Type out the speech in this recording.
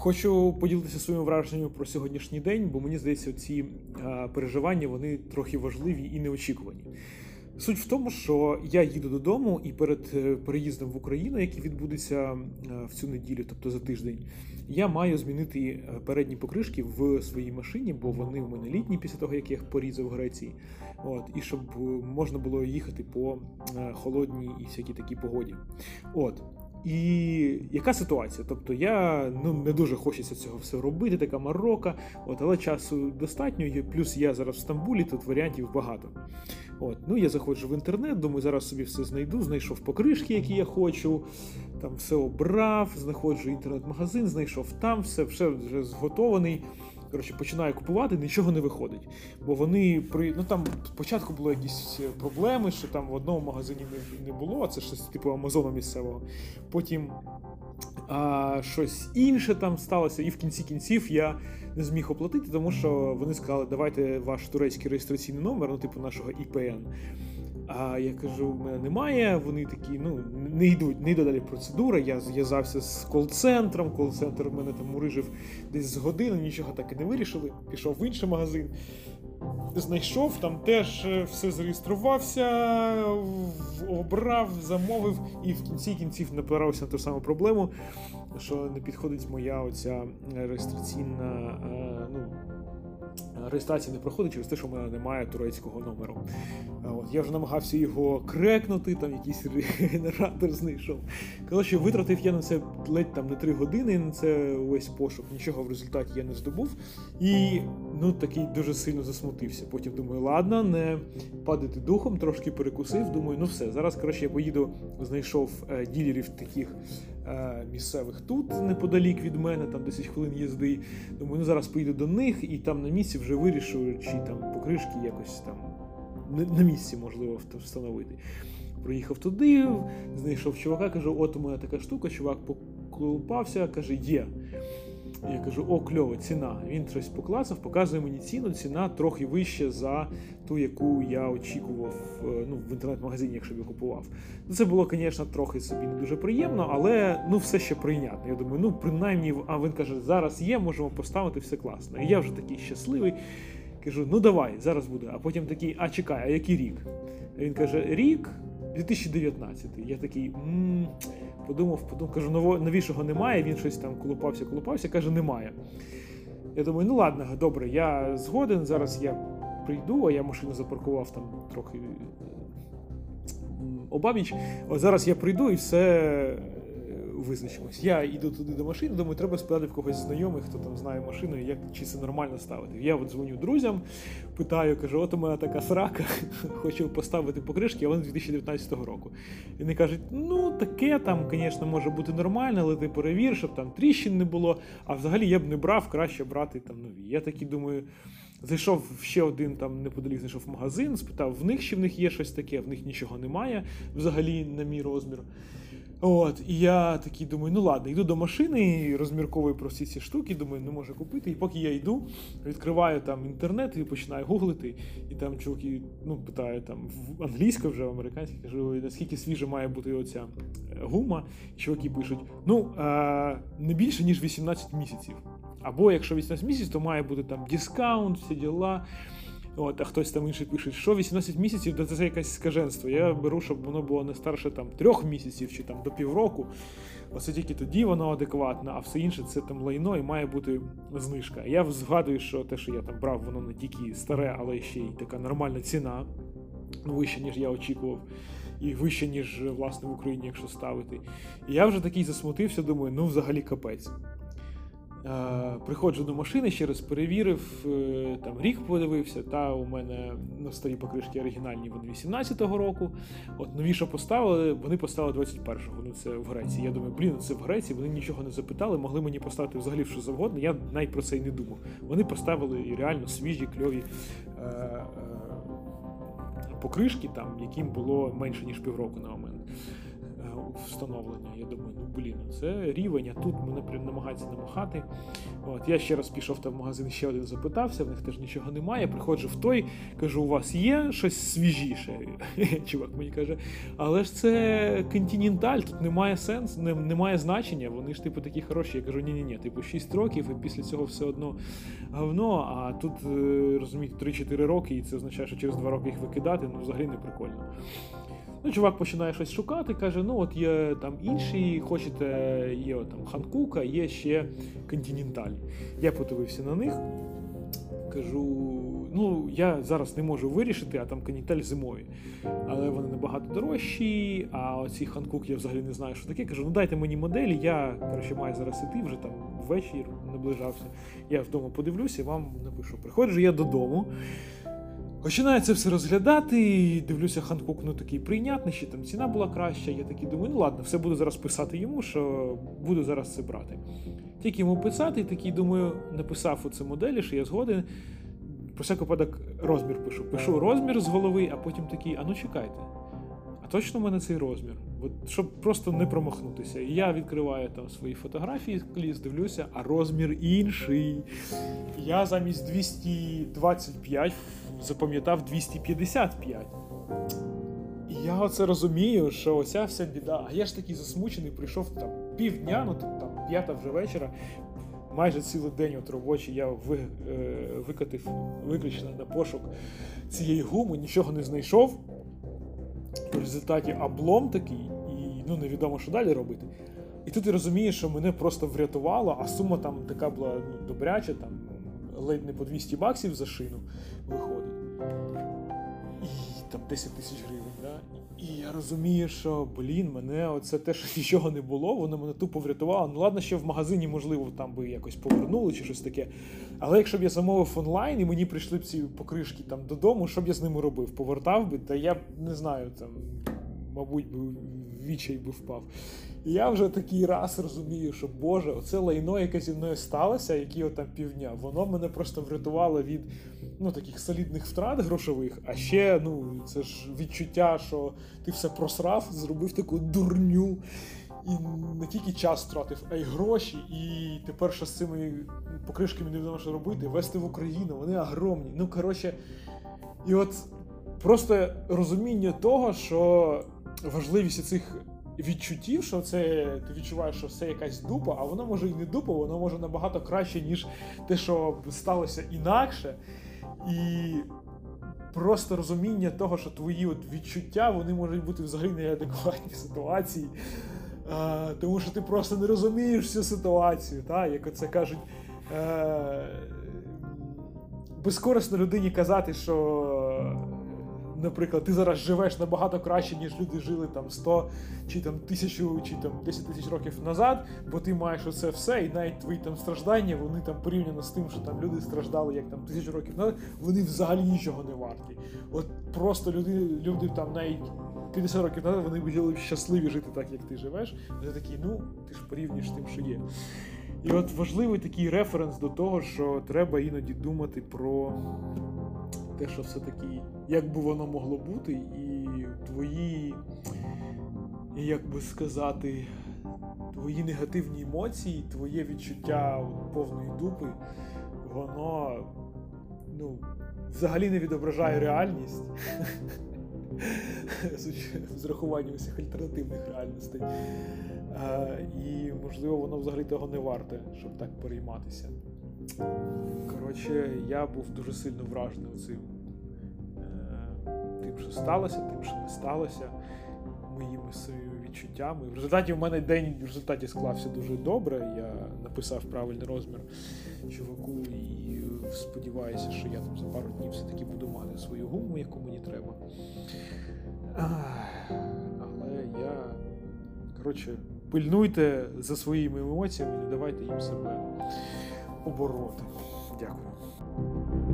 Хочу поділитися своїми враженнями про сьогоднішній день, бо мені здається, ці переживання вони трохи важливі і неочікувані. Суть в тому, що я їду додому, і перед е, переїздом в Україну, який відбудеться е, в цю неділю, тобто за тиждень, я маю змінити е, передні покришки в своїй машині, бо вони у мене літні після того, як я їх порізав в Греції. От, І щоб можна було їхати по холодній і всякій такій погоді. От. І яка ситуація? Тобто я ну не дуже хочеться цього все робити, така Марокко, от, але часу достатньо, плюс я зараз в Стамбулі, тут варіантів багато. От, Ну я заходжу в інтернет, думаю, зараз собі все знайду, знайшов покришки, які я хочу, там все обрав, знаходжу інтернет-магазин, знайшов там, все вже вже зготований. Коротше, починаю купувати, нічого не виходить. Бо вони при. Ну там спочатку були якісь проблеми, що там в одному магазині не, не було, а це щось типу Амазону місцевого. Потім а, щось інше там сталося, і в кінці кінців я не зміг оплатити, тому що вони сказали, давайте ваш турецький реєстраційний номер, ну типу нашого ІПН. А я кажу, в мене немає. Вони такі, ну не йдуть, не йде далі процедура. Я зв'язався з кол-центром. Кол-центр мене там урижив десь з години, нічого так і не вирішили. Пішов в інший магазин. Знайшов, там теж е, все зареєструвався, обрав, замовив і в кінці кінців напирався на ту саму проблему, що не підходить моя оця реєстраційна. Е, ну, реєстрація не проходить через те, що в мене немає турецького номеру. От, Я вже намагався його крекнути, там якийсь генератор знайшов. Коротше, витратив я на це ледь там не три години, на це весь пошук. Нічого в результаті я не здобув. І ну такий дуже сильно засмутився. Потім думаю, ладно, не падати духом, трошки перекусив. Думаю, ну все, зараз коротше, я поїду, знайшов е, ділерів таких е, місцевих тут, неподалік від мене, там 10 хвилин їзди. Думаю, ну зараз поїду до них і там на місці вже вирішу, чи там покришки якось там на місці можливо встановити. Приїхав туди, знайшов чувака, кажу, от у мене така штука, чувак поколупався, каже, є. Я кажу, о, кльово, ціна. Він щось поклацав, показує мені ціну, ціна трохи вища за ту, яку я очікував е, ну, в інтернет-магазині, якщо б я купував. Ну, Це було, звісно, трохи собі не дуже приємно, але ну, все ще прийнятно. Я думаю, ну принаймні, а він каже, зараз є, можемо поставити все класно. І я вже такий щасливий. Кажу, ну давай, зараз буде. А потім такий, а чекай, а який рік? Він каже, рік 2019. Я такий. м Подумав, подумав, кажу, новішого немає. Він щось там колупався, колупався, каже, немає. Я думаю, ну ладно, добре, я згоден. Зараз я прийду, а я машину запаркував там трохи обабіч. От зараз я прийду і все визначимось. Я йду туди до машини, думаю, треба спитати в когось знайомих, хто там знає машину, як чи це нормально ставити. Я от дзвоню друзям, питаю, кажу, от у мене така срака, хочу поставити покришки, а вони 2019 року. І вони кажуть, ну таке там, звісно, може бути нормально, але ти перевір, щоб там тріщин не було. А взагалі я б не брав, краще брати там нові. Я такий думаю. Зайшов ще один там неподалік, знайшов магазин, спитав в них, чи в них є щось таке, в них нічого немає взагалі на мій розмір. От, І я такий думаю, ну ладно, йду до машини, розмірковую про всі ці штуки, думаю, не можу купити. І поки я йду, відкриваю там інтернет і починаю гуглити. І там чуваки ну, питають там в англійською вже в американській, кажу, наскільки свіжа має бути оця е, гума. І чуваки пишуть: ну, а, не більше, ніж 18 місяців. Або якщо 18 місяців, то має бути там дискаунт, всі діла. От, А хтось там інший пише, що 18 місяців, то це якесь скаженство. Я беру, щоб воно було не старше там трьох місяців чи там до півроку. Оце тільки тоді воно адекватне, а все інше це там лайно і має бути знижка. Я згадую, що те, що я там брав, воно не тільки старе, але ще й така нормальна ціна, ну вища, ніж я очікував. І вище, ніж власне в Україні, якщо ставити. І я вже такий засмутився, думаю, ну взагалі капець. Е, приходжу до машини, ще раз перевірив, е, там рік подивився, та у мене ну, старі покришки оригінальні, вони 18-го року. От новіше поставили, вони поставили 21-го. Ну це в Греції. Я думаю, блін, це в Греції, вони нічого не запитали, могли мені поставити взагалі що завгодно. Я навіть про це й не думав. Вони поставили реально свіжі, кльові е, покришки, там, яким було менше ніж півроку на момент. Встановлення. Я думаю, ну блін, ну це рівень, а тут мене прям намагаються намахати. От я ще раз пішов там в магазин, ще один запитався, в них теж нічого немає. Приходжу в той, кажу, у вас є щось свіжіше? Чувак мені каже, але ж це континенталь, тут немає сенсу, не, немає значення. Вони ж типу такі хороші. Я кажу, ні ні ні типу 6 років, і після цього все одно говно. А тут е, розумієте, 3-4 роки, і це означає, що через 2 роки їх викидати, ну взагалі не прикольно. Ну, чувак починає щось шукати, каже: ну от є там інші, хочете, є там Ханкука, є ще континенталь. Я подивився на них. Кажу, ну я зараз не можу вирішити, а там континенталь зимові. Але вони набагато дорожчі. А оці Ханкук я взагалі не знаю, що таке. Кажу, ну дайте мені моделі, я коротше, маю зараз іти, вже там ввечері наближався. Я вдома подивлюся, вам напишу. Приходжу я додому. Починаю це все розглядати, і дивлюся, Ханкук ну такий прийнятний, ще там ціна була краща. Я такий думаю, ну ладно, все буду зараз писати йому, що буду зараз це брати. Тільки йому писати, і такий думаю, написав оце моделі, що я згоден. Про всяк випадок розмір пишу. Пишу розмір з голови, а потім такий, а ну чекайте. Точно в мене цей розмір? От, щоб просто не промахнутися. І я відкриваю там свої фотографії, кліс, дивлюся, а розмір інший. Я замість 225 запам'ятав 255. І я оце розумію, що оця вся біда. А я ж такий засмучений, прийшов там півдня, ну там п'ята вже вечора. Майже цілий день от робочий я ви, е, викатив виключно на пошук цієї гуми, нічого не знайшов. В результаті облом такий, і ну невідомо, що далі робити. І тут ти розумієш, що мене просто врятувало, а сума там така була ну, добряча, там ледь не по 200 баксів за шину виходить. І там 10 тисяч гривень. Да? І я розумію, що блін, мене оце те, що нічого не було, воно мене тупо врятувало. Ну ладно, ще в магазині, можливо, там би якось повернули чи щось таке. Але якщо б я замовив онлайн і мені прийшли б ці покришки там додому, що б я з ними робив? Повертав би, та я не знаю, там, мабуть, би відчай би впав. І я вже такий раз розумію, що Боже, оце лайно, яке зі мною сталося, які отам півдня, воно мене просто врятувало від ну, таких солідних втрат грошових, а ще ну, це ж відчуття, що ти все просрав, зробив таку дурню. І не тільки час втратив, а й гроші. І тепер що з цими покришками не знаю, що робити, вести в Україну, вони огромні. Ну, коротше, і от просто розуміння того, що важливість цих відчуттів, що це ти відчуваєш, що це якась дупа, а воно може і не дупа, воно може набагато краще, ніж те, що сталося інакше. І просто розуміння того, що твої от відчуття вони можуть бути взагалі неадекватні ситуації. А, Тому що ти просто не розумієш цю ситуацію, та? як оце кажуть. Е- Безкорисно людині казати, що наприклад, ти зараз живеш набагато краще, ніж люди жили там 100 чи там тисячу, чи там 10 тисяч років назад, бо ти маєш оце все, і навіть твої там страждання, вони там порівняно з тим, що там люди страждали як там тисячу років назад, вони взагалі нічого не варті. От просто люди, люди там навіть 50 років назад вони були щасливі жити так, як ти живеш. Вони такі, ну ти ж порівнюєш тим, що є. І от важливий такий референс до того, що треба іноді думати про те, що все-таки як би воно могло бути, і твої, як би сказати, твої негативні емоції, твоє відчуття повної дупи, воно ну, взагалі не відображає реальність. З рахуванням усіх альтернативних реальностей. І, можливо, воно взагалі того не варте, щоб так перейматися. Коротше, я був дуже сильно вражений цим е, тим, що сталося, тим, що не сталося, моїми своїми відчуттями. В результаті в мене день в результаті склався дуже добре. Я написав правильний розмір чуваку і сподіваюся, що я там за пару днів все-таки буду мати свою гуму, яку мені треба. Але я, коротше, пильнуйте за своїми емоціями, не давайте їм себе обороти. Дякую.